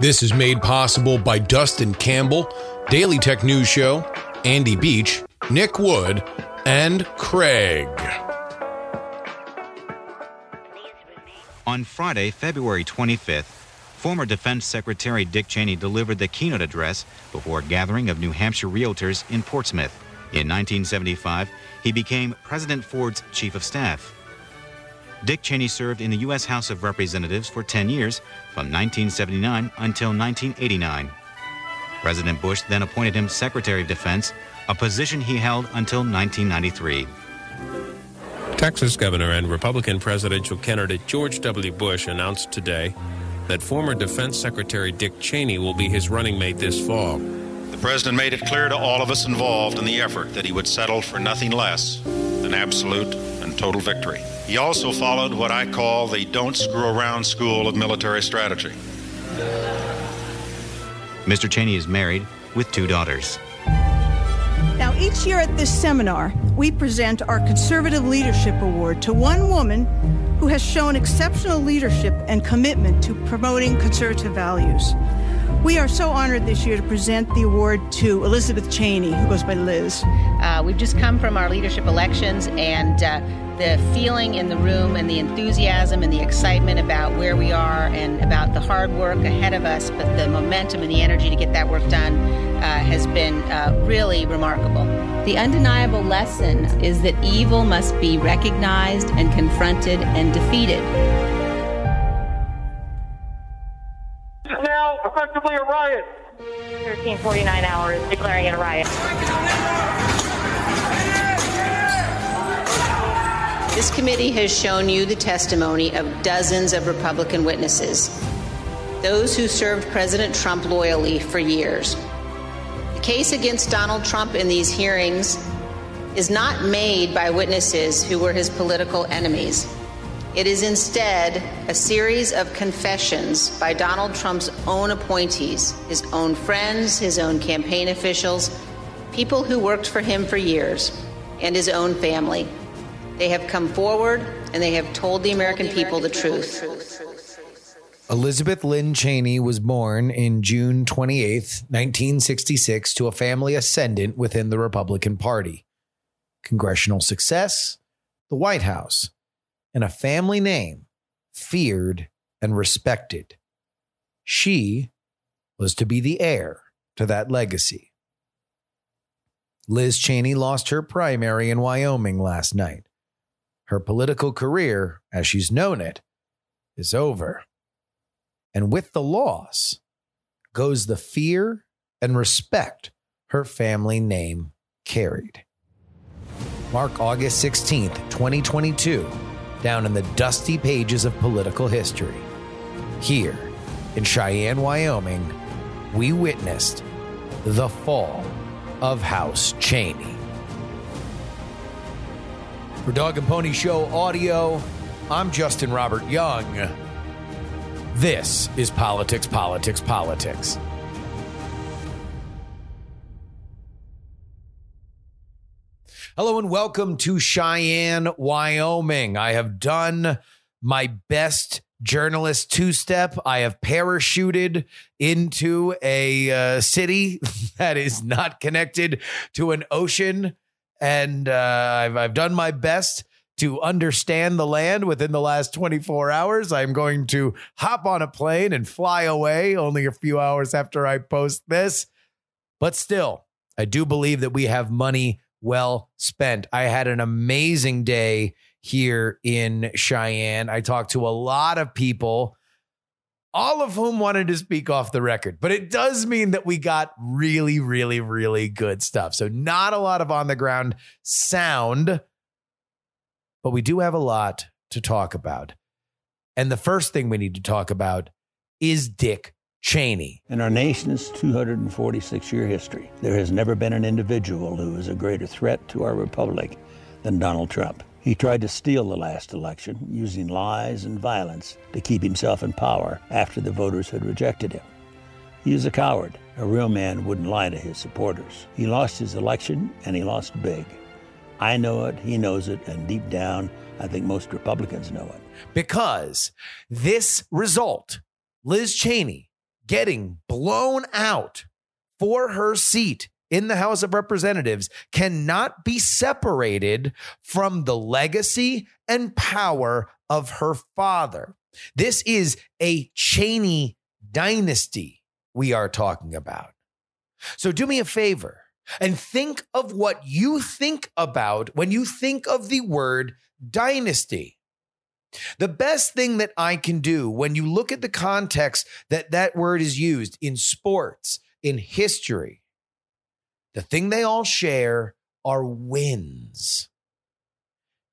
This is made possible by Dustin Campbell, Daily Tech News Show, Andy Beach, Nick Wood, and Craig. On Friday, February 25th, former Defense Secretary Dick Cheney delivered the keynote address before a gathering of New Hampshire realtors in Portsmouth. In 1975, he became President Ford's chief of staff. Dick Cheney served in the U.S. House of Representatives for 10 years, from 1979 until 1989. President Bush then appointed him Secretary of Defense, a position he held until 1993. Texas Governor and Republican presidential candidate George W. Bush announced today that former Defense Secretary Dick Cheney will be his running mate this fall. The president made it clear to all of us involved in the effort that he would settle for nothing less than absolute and total victory. He also followed what I call the don't screw around school of military strategy. Mr. Cheney is married with two daughters. Now, each year at this seminar, we present our Conservative Leadership Award to one woman who has shown exceptional leadership and commitment to promoting conservative values. We are so honored this year to present the award to Elizabeth Cheney, who goes by Liz. Uh, we've just come from our leadership elections, and uh, the feeling in the room and the enthusiasm and the excitement about where we are and about the hard work ahead of us, but the momentum and the energy to get that work done uh, has been uh, really remarkable. The undeniable lesson is that evil must be recognized and confronted and defeated. Now, effectively a riot. 1349 hours declaring it a riot. This committee has shown you the testimony of dozens of Republican witnesses, those who served President Trump loyally for years. The case against Donald Trump in these hearings is not made by witnesses who were his political enemies. It is instead a series of confessions by Donald Trump's own appointees, his own friends, his own campaign officials, people who worked for him for years, and his own family. They have come forward and they have told the American people the truth. Elizabeth Lynn Cheney was born in June 28, 1966, to a family ascendant within the Republican Party. Congressional success, the White House, and a family name feared and respected. She was to be the heir to that legacy. Liz Cheney lost her primary in Wyoming last night. Her political career, as she's known it, is over. And with the loss goes the fear and respect her family name carried. Mark August 16th, 2022, down in the dusty pages of political history. Here in Cheyenne, Wyoming, we witnessed the fall of House Cheney. For Dog and Pony Show audio, I'm Justin Robert Young. This is Politics, Politics, Politics. Hello and welcome to Cheyenne, Wyoming. I have done my best journalist two step. I have parachuted into a uh, city that is not connected to an ocean. And uh, I've, I've done my best to understand the land within the last 24 hours. I'm going to hop on a plane and fly away only a few hours after I post this. But still, I do believe that we have money well spent. I had an amazing day here in Cheyenne. I talked to a lot of people, all of whom wanted to speak off the record, but it does mean that we got really, really, really good stuff. So, not a lot of on the ground sound, but we do have a lot to talk about. And the first thing we need to talk about is Dick Cheney. In our nation's 246 year history, there has never been an individual who is a greater threat to our republic than Donald Trump. He tried to steal the last election using lies and violence to keep himself in power after the voters had rejected him. He is a coward. A real man wouldn't lie to his supporters. He lost his election and he lost big. I know it, he knows it, and deep down, I think most Republicans know it. Because this result, Liz Cheney getting blown out for her seat in the House of Representatives cannot be separated from the legacy and power of her father. This is a Cheney dynasty we are talking about. So do me a favor and think of what you think about when you think of the word dynasty. The best thing that I can do when you look at the context that that word is used in sports, in history, the thing they all share are wins.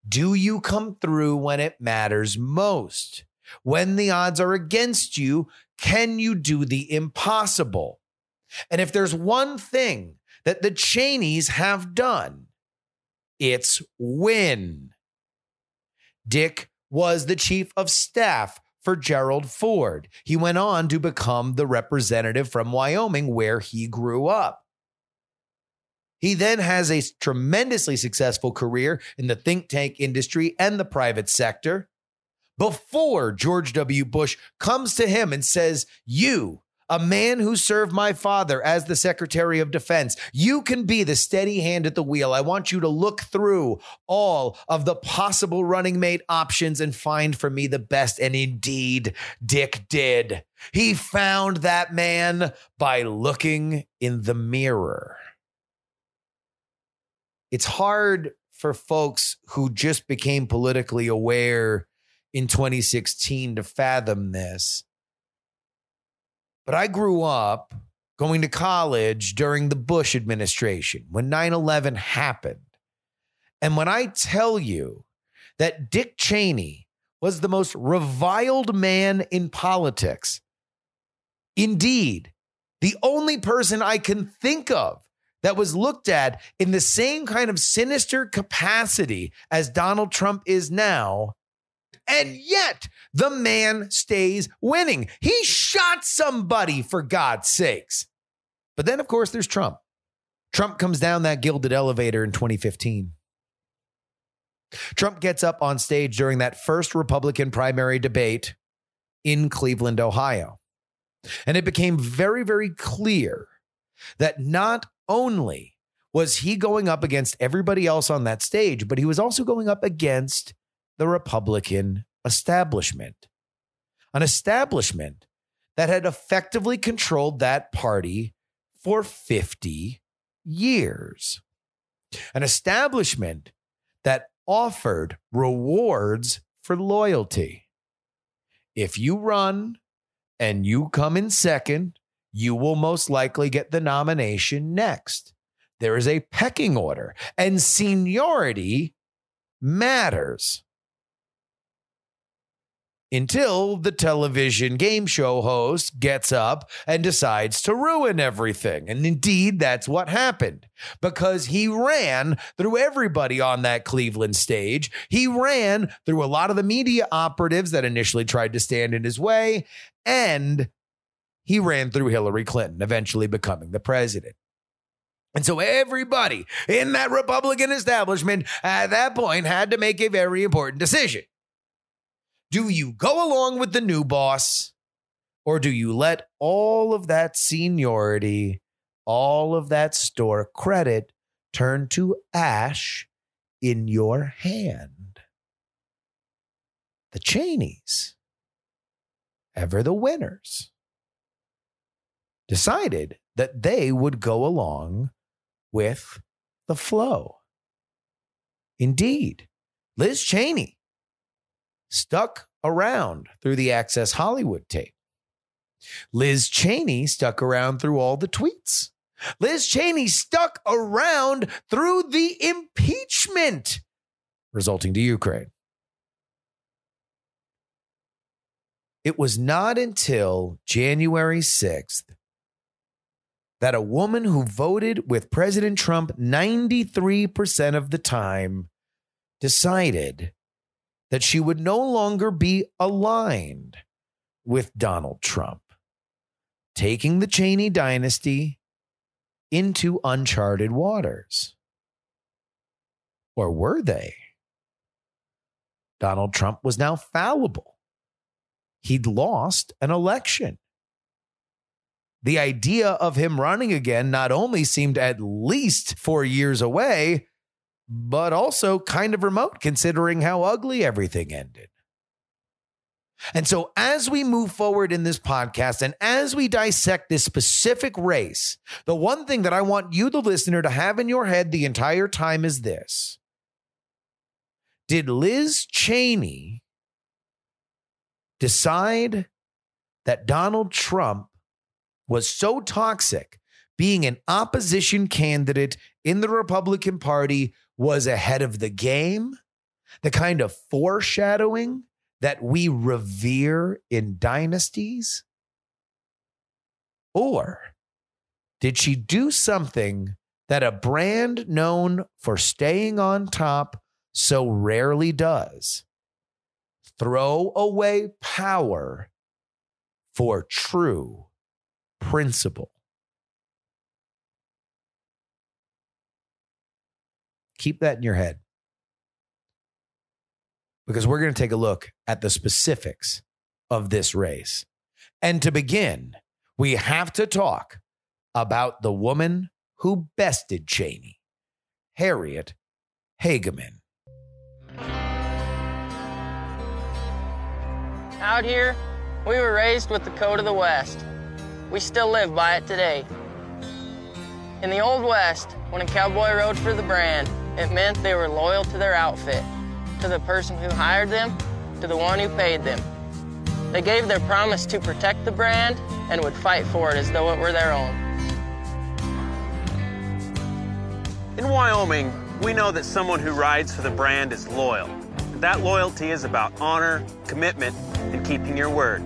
Do you come through when it matters most? When the odds are against you, can you do the impossible? And if there's one thing that the Cheneys have done, it's win. Dick was the chief of staff for Gerald Ford. He went on to become the representative from Wyoming, where he grew up. He then has a tremendously successful career in the think tank industry and the private sector before George W. Bush comes to him and says, You, a man who served my father as the Secretary of Defense, you can be the steady hand at the wheel. I want you to look through all of the possible running mate options and find for me the best. And indeed, Dick did. He found that man by looking in the mirror. It's hard for folks who just became politically aware in 2016 to fathom this. But I grew up going to college during the Bush administration when 9 11 happened. And when I tell you that Dick Cheney was the most reviled man in politics, indeed, the only person I can think of that was looked at in the same kind of sinister capacity as Donald Trump is now and yet the man stays winning. He shot somebody for God's sakes. But then, of course, there's Trump. Trump comes down that gilded elevator in 2015. Trump gets up on stage during that first Republican primary debate in Cleveland, Ohio. And it became very, very clear that not only. Was he going up against everybody else on that stage, but he was also going up against the Republican establishment, an establishment that had effectively controlled that party for 50 years, an establishment that offered rewards for loyalty. If you run and you come in second, you will most likely get the nomination next. There is a pecking order, and seniority matters until the television game show host gets up and decides to ruin everything. And indeed, that's what happened because he ran through everybody on that Cleveland stage. He ran through a lot of the media operatives that initially tried to stand in his way. And he ran through Hillary Clinton, eventually becoming the president. And so everybody in that Republican establishment at that point had to make a very important decision. Do you go along with the new boss or do you let all of that seniority, all of that store credit turn to ash in your hand? The Cheneys, ever the winners, decided that they would go along with the flow. Indeed, Liz Cheney stuck around through the Access Hollywood tape. Liz Cheney stuck around through all the tweets. Liz Cheney stuck around through the impeachment resulting to Ukraine. It was not until January 6th that a woman who voted with President Trump 93% of the time decided that she would no longer be aligned with Donald Trump, taking the Cheney dynasty into uncharted waters. Or were they? Donald Trump was now fallible. He'd lost an election. The idea of him running again not only seemed at least four years away, but also kind of remote considering how ugly everything ended. And so, as we move forward in this podcast and as we dissect this specific race, the one thing that I want you, the listener, to have in your head the entire time is this Did Liz Cheney decide that Donald Trump was so toxic, being an opposition candidate in the Republican Party was ahead of the game, the kind of foreshadowing that we revere in dynasties? Or did she do something that a brand known for staying on top so rarely does? Throw away power for true principle. Keep that in your head because we're going to take a look at the specifics of this race. And to begin, we have to talk about the woman who bested Cheney, Harriet Hageman. Out here, we were raised with the code of the West. We still live by it today. In the Old West, when a cowboy rode for the brand, it meant they were loyal to their outfit, to the person who hired them, to the one who paid them. They gave their promise to protect the brand and would fight for it as though it were their own. In Wyoming, we know that someone who rides for the brand is loyal. That loyalty is about honor, commitment, and keeping your word.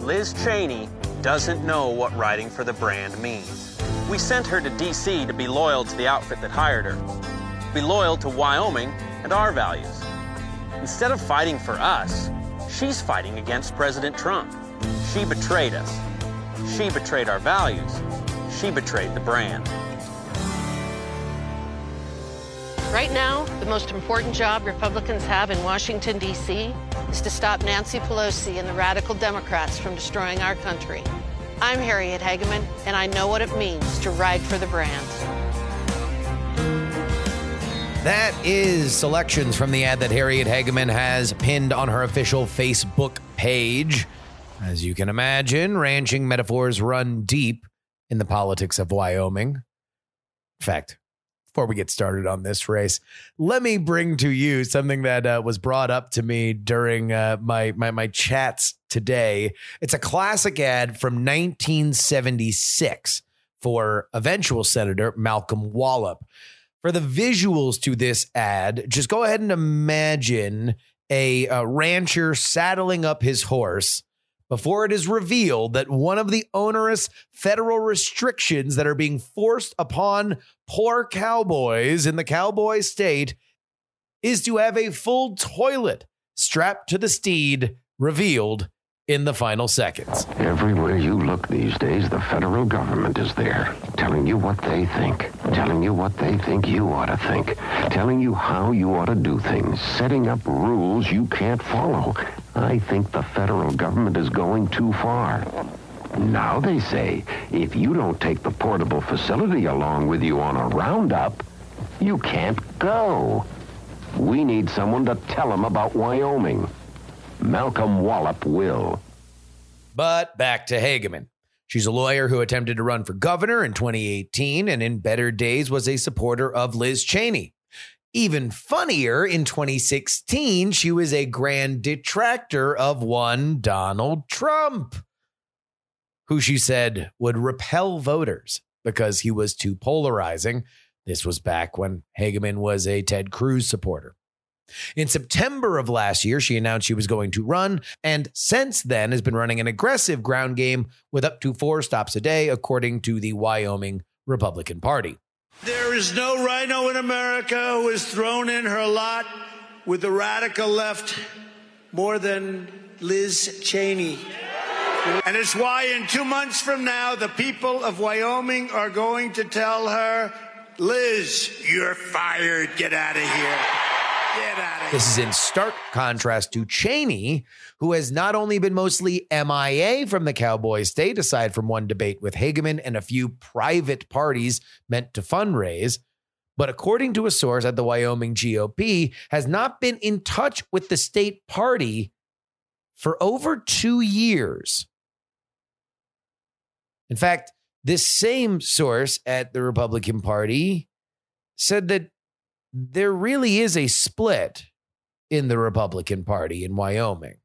Liz Cheney doesn't know what riding for the brand means. We sent her to D.C. to be loyal to the outfit that hired her, be loyal to Wyoming and our values. Instead of fighting for us, she's fighting against President Trump. She betrayed us. She betrayed our values. She betrayed the brand. Right now, the most important job Republicans have in Washington, D.C. is to stop Nancy Pelosi and the radical Democrats from destroying our country. I'm Harriet Hageman, and I know what it means to ride for the brand. That is selections from the ad that Harriet Hageman has pinned on her official Facebook page. As you can imagine, ranching metaphors run deep in the politics of Wyoming. In fact, before we get started on this race, let me bring to you something that uh, was brought up to me during uh, my, my my chats today. It's a classic ad from 1976 for eventual Senator Malcolm Wallop. For the visuals to this ad, just go ahead and imagine a, a rancher saddling up his horse before it is revealed that one of the onerous federal restrictions that are being forced upon poor cowboys in the cowboy state is to have a full toilet strapped to the steed revealed in the final seconds. Everywhere you look these days, the federal government is there, telling you what they think, telling you what they think you ought to think, telling you how you ought to do things, setting up rules you can't follow. I think the federal government is going too far. Now they say, if you don't take the portable facility along with you on a roundup, you can't go. We need someone to tell them about Wyoming. Malcolm Wallop will. But back to Hageman. She's a lawyer who attempted to run for governor in 2018 and in better days was a supporter of Liz Cheney. Even funnier, in 2016, she was a grand detractor of one Donald Trump, who she said would repel voters because he was too polarizing. This was back when Hageman was a Ted Cruz supporter. In September of last year, she announced she was going to run, and since then has been running an aggressive ground game with up to four stops a day, according to the Wyoming Republican Party. There is no RINO in America who has thrown in her lot with the radical left more than Liz Cheney. And it's why in two months from now, the people of Wyoming are going to tell her, Liz, you're fired. Get out of here. Get out of here. This is in stark contrast to Cheney, who has not only been mostly MIA from the cowboy state, aside from one debate with Hageman and a few private parties meant to fundraise, but according to a source at the Wyoming GOP, has not been in touch with the state party for over two years. In fact, this same source at the Republican Party said that there really is a split in the Republican Party in Wyoming.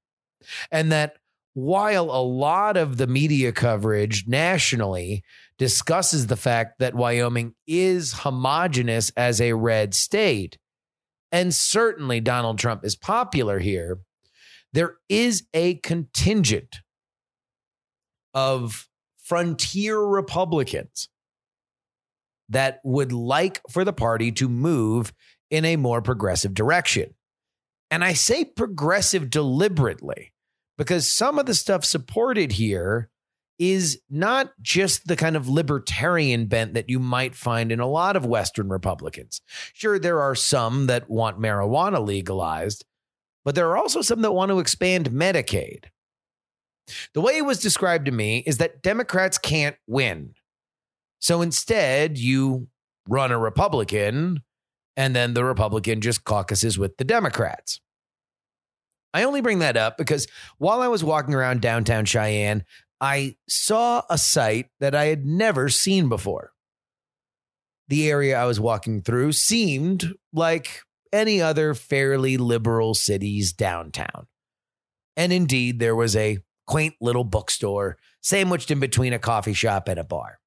And that while a lot of the media coverage nationally discusses the fact that Wyoming is homogenous as a red state, and certainly Donald Trump is popular here, there is a contingent of frontier Republicans that would like for the party to move in a more progressive direction. And I say progressive deliberately because some of the stuff supported here is not just the kind of libertarian bent that you might find in a lot of Western Republicans. Sure, there are some that want marijuana legalized, but there are also some that want to expand Medicaid. The way it was described to me is that Democrats can't win. So instead, you run a Republican and then the Republican just caucuses with the Democrats. I only bring that up because while I was walking around downtown Cheyenne, I saw a sight that I had never seen before. The area I was walking through seemed like any other fairly liberal city's downtown. And indeed, there was a quaint little bookstore sandwiched in between a coffee shop and a bar.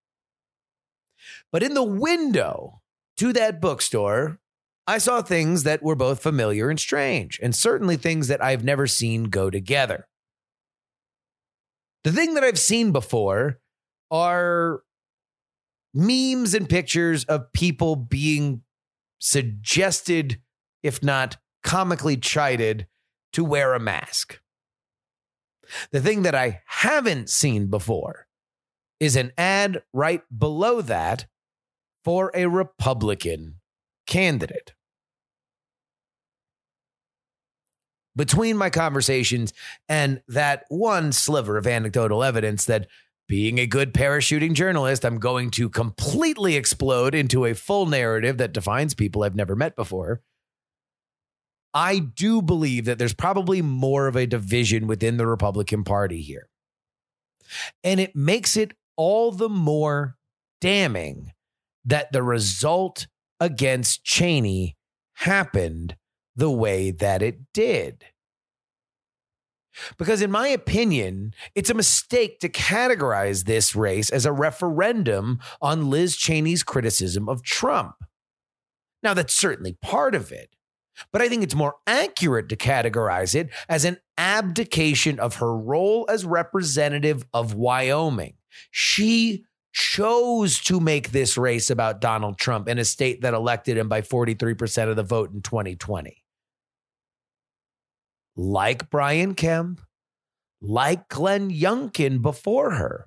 But in the window to that bookstore, I saw things that were both familiar and strange, and certainly things that I've never seen go together. The thing that I've seen before are memes and pictures of people being suggested, if not comically chided, to wear a mask. The thing that I haven't seen before is an ad right below that for a Republican candidate. Between my conversations and that one sliver of anecdotal evidence that being a good parachuting journalist, I'm going to completely explode into a full narrative that defines people I've never met before. I do believe that there's probably more of a division within the Republican Party here. And it makes it all the more damning that the result against Cheney happened the way that it did. Because, in my opinion, it's a mistake to categorize this race as a referendum on Liz Cheney's criticism of Trump. Now, that's certainly part of it, but I think it's more accurate to categorize it as an abdication of her role as representative of Wyoming. She chose to make this race about Donald Trump in a state that elected him by 43% of the vote in 2020. Like Brian Kemp, like Glenn Youngkin before her.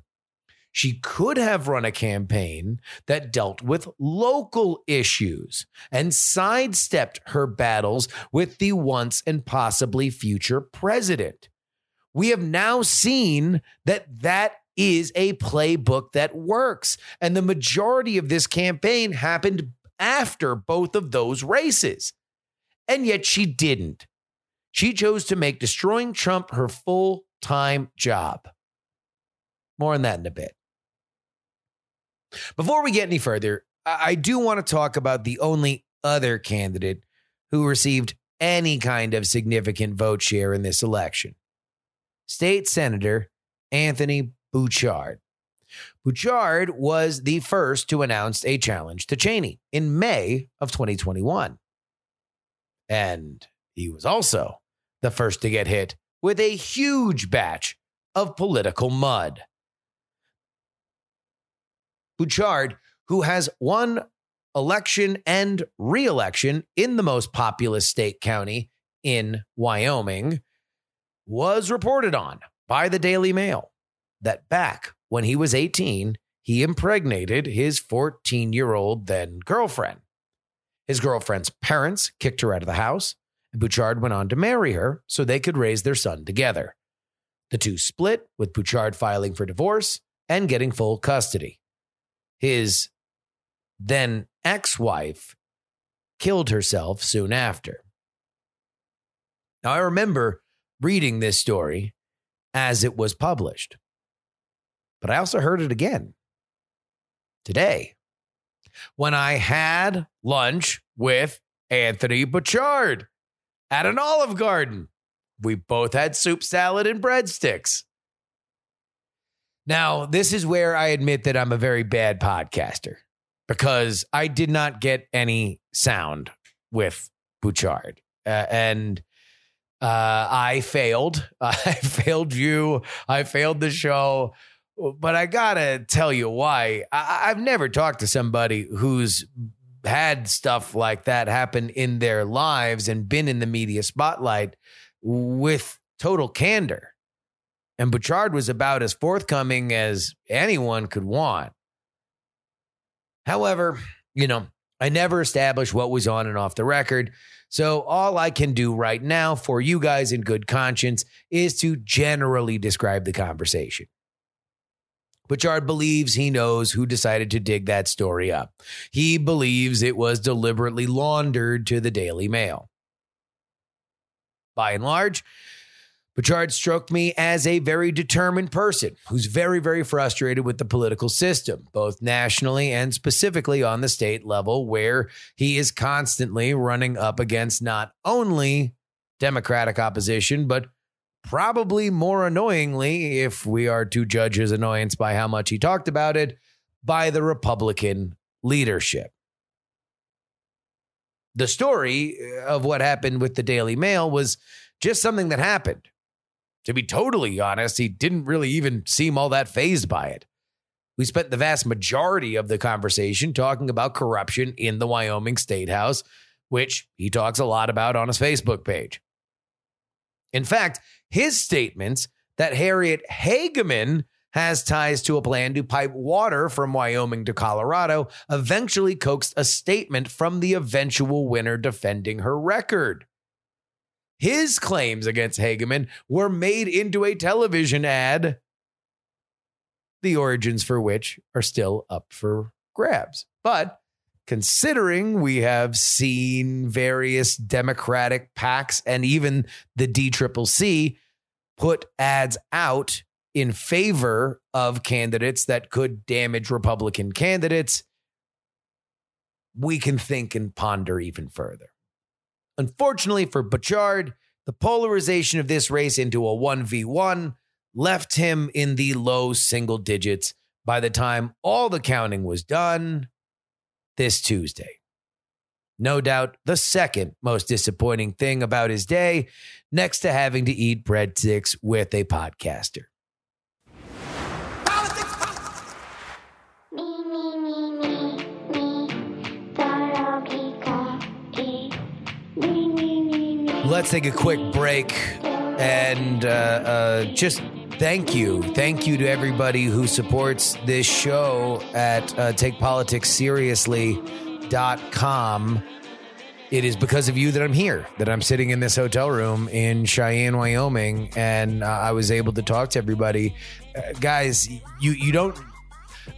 She could have run a campaign that dealt with local issues and sidestepped her battles with the once and possibly future president. We have now seen that that is a playbook that works. And the majority of this campaign happened after both of those races. And yet she didn't. She chose to make destroying Trump her full time job. More on that in a bit. Before we get any further, I do want to talk about the only other candidate who received any kind of significant vote share in this election State Senator Anthony Bouchard. Bouchard was the first to announce a challenge to Cheney in May of 2021. And he was also the first to get hit with a huge batch of political mud. Bouchard, who has won election and reelection in the most populous state county in Wyoming, was reported on by the Daily Mail that back when he was 18, he impregnated his 14 year old then girlfriend. His girlfriend's parents kicked her out of the house, and Bouchard went on to marry her so they could raise their son together. The two split, with Bouchard filing for divorce and getting full custody. His then ex wife killed herself soon after. Now, I remember reading this story as it was published, but I also heard it again today when I had lunch with Anthony Bouchard at an Olive Garden. We both had soup salad and breadsticks. Now, this is where I admit that I'm a very bad podcaster because I did not get any sound with Bouchard. Uh, and uh, I failed. I failed you. I failed the show. But I gotta tell you why. I- I've never talked to somebody who's had stuff like that happen in their lives and been in the media spotlight with total candor. And Bouchard was about as forthcoming as anyone could want. However, you know, I never established what was on and off the record. So all I can do right now for you guys in good conscience is to generally describe the conversation. Bouchard believes he knows who decided to dig that story up. He believes it was deliberately laundered to the Daily Mail. By and large, Bouchard struck me as a very determined person who's very, very frustrated with the political system, both nationally and specifically on the state level, where he is constantly running up against not only Democratic opposition, but probably more annoyingly, if we are to judge his annoyance by how much he talked about it, by the Republican leadership. The story of what happened with the Daily Mail was just something that happened. To be totally honest, he didn't really even seem all that fazed by it. We spent the vast majority of the conversation talking about corruption in the Wyoming State House, which he talks a lot about on his Facebook page. In fact, his statements that Harriet Hageman has ties to a plan to pipe water from Wyoming to Colorado eventually coaxed a statement from the eventual winner defending her record. His claims against Hageman were made into a television ad, the origins for which are still up for grabs. But considering we have seen various Democratic PACs and even the DCCC put ads out in favor of candidates that could damage Republican candidates, we can think and ponder even further. Unfortunately for Bouchard, the polarization of this race into a 1v1 left him in the low single digits by the time all the counting was done this Tuesday. No doubt the second most disappointing thing about his day, next to having to eat breadsticks with a podcaster. Let's take a quick break and uh, uh, just thank you. Thank you to everybody who supports this show at uh, takepoliticsseriously.com. It is because of you that I'm here, that I'm sitting in this hotel room in Cheyenne, Wyoming, and uh, I was able to talk to everybody. Uh, guys, you you don't.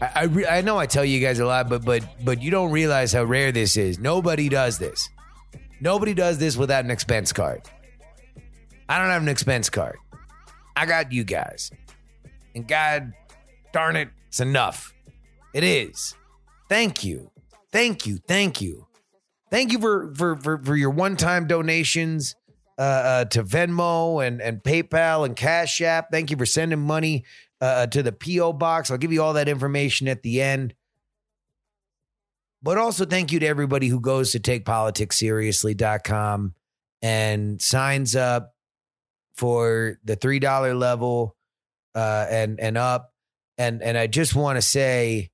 I I, re- I know I tell you guys a lot, but but but you don't realize how rare this is. Nobody does this. Nobody does this without an expense card. I don't have an expense card. I got you guys. And God darn it, it's enough. It is. Thank you. Thank you. Thank you. Thank you for for for, for your one-time donations uh, uh, to Venmo and and PayPal and Cash App. Thank you for sending money uh, to the PO box. I'll give you all that information at the end. But also thank you to everybody who goes to takepoliticsseriously.com and signs up for the three dollar level uh, and and up. And and I just want to say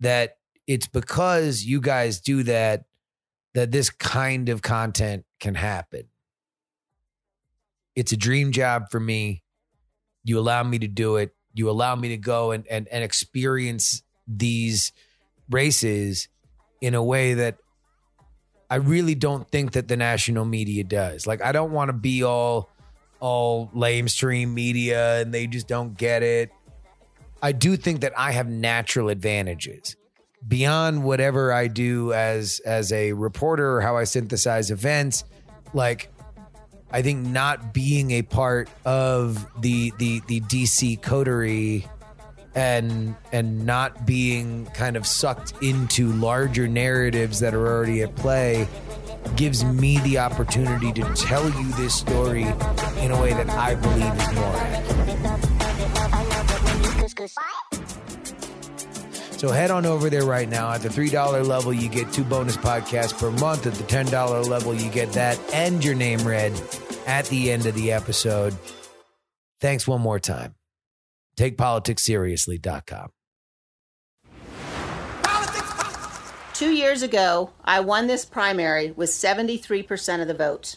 that it's because you guys do that that this kind of content can happen. It's a dream job for me. You allow me to do it. You allow me to go and and, and experience these races in a way that I really don't think that the national media does. Like, I don't want to be all all lamestream media and they just don't get it. I do think that I have natural advantages beyond whatever I do as as a reporter or how I synthesize events. Like, I think not being a part of the the the DC coterie and and not being kind of sucked into larger narratives that are already at play gives me the opportunity to tell you this story in a way that I believe is more accurate. So head on over there right now. At the $3 level, you get two bonus podcasts per month. At the $10 level, you get that and your name read at the end of the episode. Thanks one more time. TakePoliticsSeriously.com. Two years ago, I won this primary with 73% of the vote.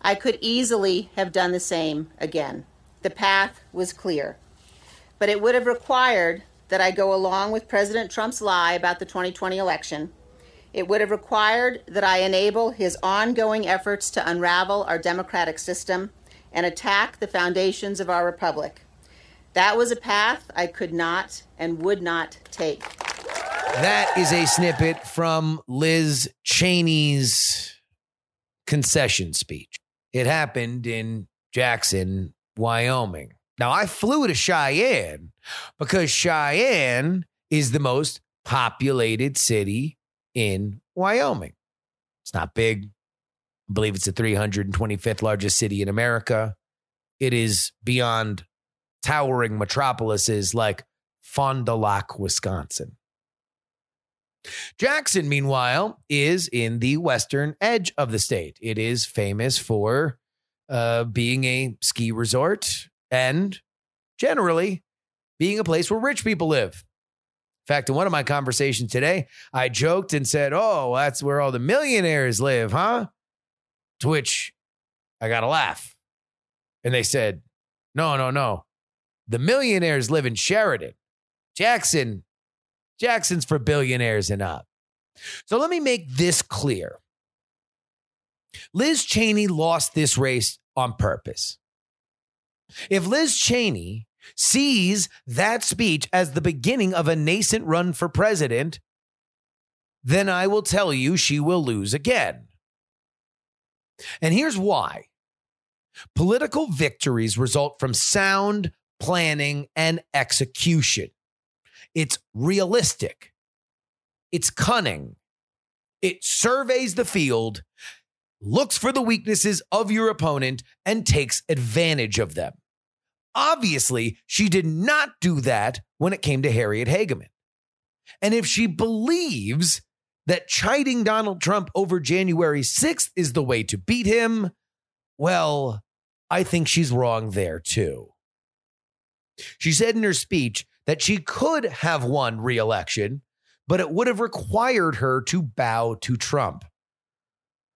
I could easily have done the same again. The path was clear. But it would have required that I go along with President Trump's lie about the 2020 election. It would have required that I enable his ongoing efforts to unravel our democratic system and attack the foundations of our republic. That was a path I could not and would not take. That is a snippet from Liz Cheney's concession speech. It happened in Jackson, Wyoming. Now, I flew to Cheyenne because Cheyenne is the most populated city in Wyoming. It's not big. I believe it's the 325th largest city in America. It is beyond towering metropolises like Fond du Lac, Wisconsin. Jackson, meanwhile, is in the western edge of the state. It is famous for uh, being a ski resort and generally being a place where rich people live. In fact, in one of my conversations today, I joked and said, Oh, that's where all the millionaires live, huh? To which I got a laugh. And they said, No, no, no. The millionaires live in Sheridan. Jackson Jackson's for billionaires and up. So let me make this clear. Liz Cheney lost this race on purpose. If Liz Cheney sees that speech as the beginning of a nascent run for president, then I will tell you she will lose again. And here's why political victories result from sound planning and execution. It's realistic. It's cunning. It surveys the field, looks for the weaknesses of your opponent, and takes advantage of them. Obviously, she did not do that when it came to Harriet Hageman. And if she believes that chiding Donald Trump over January 6th is the way to beat him, well, I think she's wrong there too. She said in her speech that she could have won re-election, but it would have required her to bow to Trump.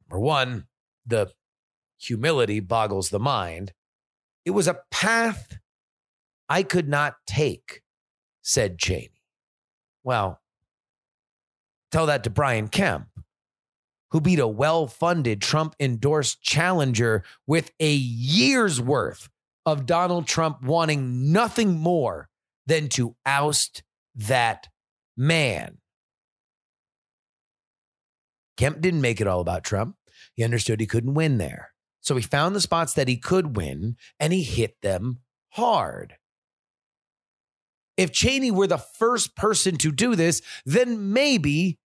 Number one, the humility boggles the mind. It was a path I could not take, said Cheney. Well, tell that to Brian Kemp, who beat a well funded Trump endorsed challenger with a year's worth of Donald Trump wanting nothing more than to oust that man. Kemp didn't make it all about Trump. He understood he couldn't win there. So he found the spots that he could win and he hit them hard. If Cheney were the first person to do this, then maybe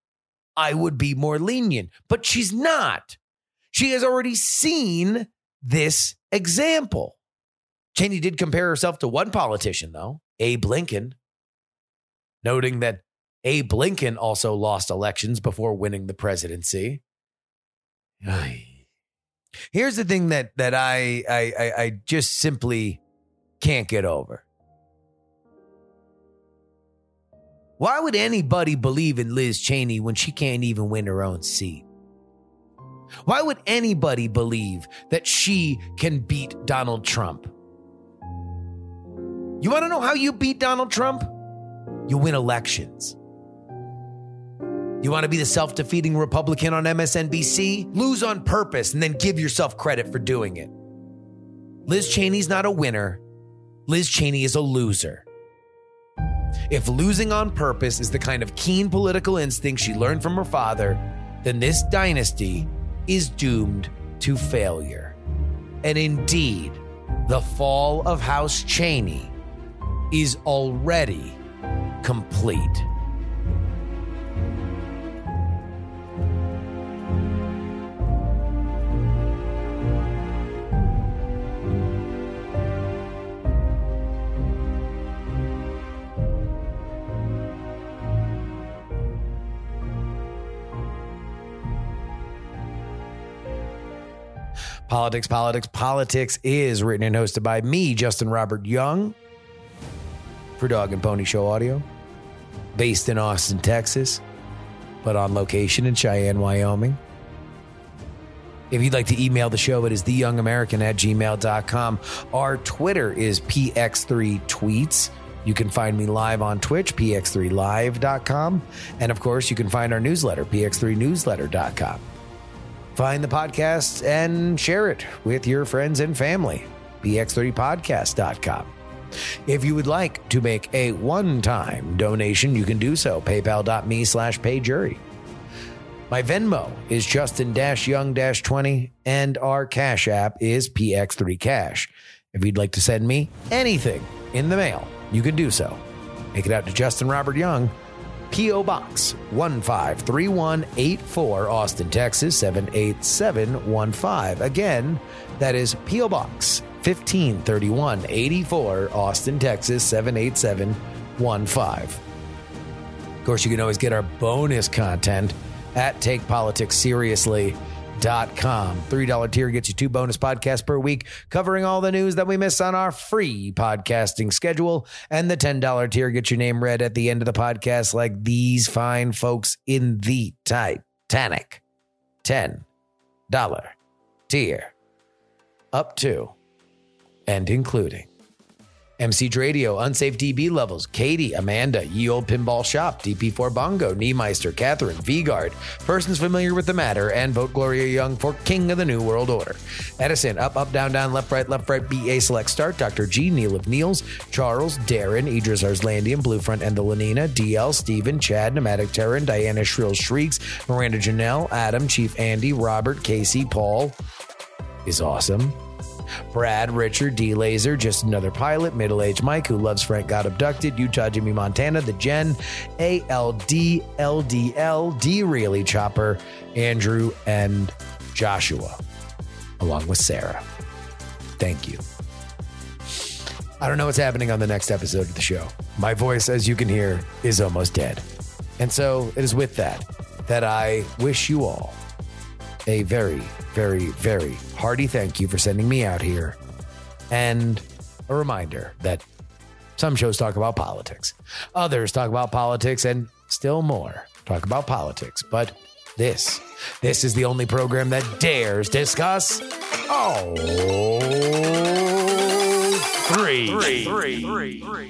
I would be more lenient. But she's not. She has already seen this example. Cheney did compare herself to one politician, though, Abe Lincoln, noting that Abe Lincoln also lost elections before winning the presidency. Here's the thing that that I, I I just simply can't get over. Why would anybody believe in Liz Cheney when she can't even win her own seat? Why would anybody believe that she can beat Donald Trump? You want to know how you beat Donald Trump? You win elections. You want to be the self defeating Republican on MSNBC? Lose on purpose and then give yourself credit for doing it. Liz Cheney's not a winner. Liz Cheney is a loser. If losing on purpose is the kind of keen political instinct she learned from her father, then this dynasty is doomed to failure. And indeed, the fall of House Cheney is already complete. Politics, Politics, Politics is written and hosted by me, Justin Robert Young, for Dog and Pony Show Audio, based in Austin, Texas, but on location in Cheyenne, Wyoming. If you'd like to email the show, it is theyoungamerican at gmail.com. Our Twitter is PX3Tweets. You can find me live on Twitch, px3live.com. And of course, you can find our newsletter, px3newsletter.com. Find the podcast and share it with your friends and family. px30podcast.com. If you would like to make a one-time donation, you can do so. PayPal.me slash payjury. My Venmo is Justin-Young-20 and our Cash App is PX3Cash. If you'd like to send me anything in the mail, you can do so. Make it out to Justin Robert Young, P.O. Box 153184, Austin, Texas 78715. Again, that is P.O. Box 153184, Austin, Texas 78715. Of course, you can always get our bonus content at takepoliticsseriously.com. $3 tier gets you two bonus podcasts per week covering all the news that we miss on our free podcasting schedule. And the $10 tier gets your name read at the end of the podcast, like these fine folks in the Titanic. $10 tier. Up to and including. MC Radio, Unsafe DB Levels, Katie, Amanda, Ye Old Pinball Shop, DP4 Bongo, Niemeister, Catherine, V-Guard, persons familiar with the matter, and vote Gloria Young for King of the New World Order. Edison, Up, Up, Down, Down, Left, Right, Left, Right, BA Select Start, Dr. G, Neil of Neils, Charles, Darren, Idris Arslandian, Bluefront and the Lenina, DL, Stephen, Chad, Pneumatic Terran, Diana Shrill Shrieks, Miranda Janelle, Adam, Chief Andy, Robert, Casey, Paul is awesome. Brad, Richard, D Laser, just another pilot, middle aged Mike who loves Frank got abducted, Utah Jimmy Montana, the Jen, ALD, LDL, D Really Chopper, Andrew, and Joshua, along with Sarah. Thank you. I don't know what's happening on the next episode of the show. My voice, as you can hear, is almost dead. And so it is with that that I wish you all a very, very, very hearty thank you for sending me out here. And a reminder that some shows talk about politics, others talk about politics, and still more talk about politics. But this, this is the only program that dares discuss. Oh, three. Three. Three. Three.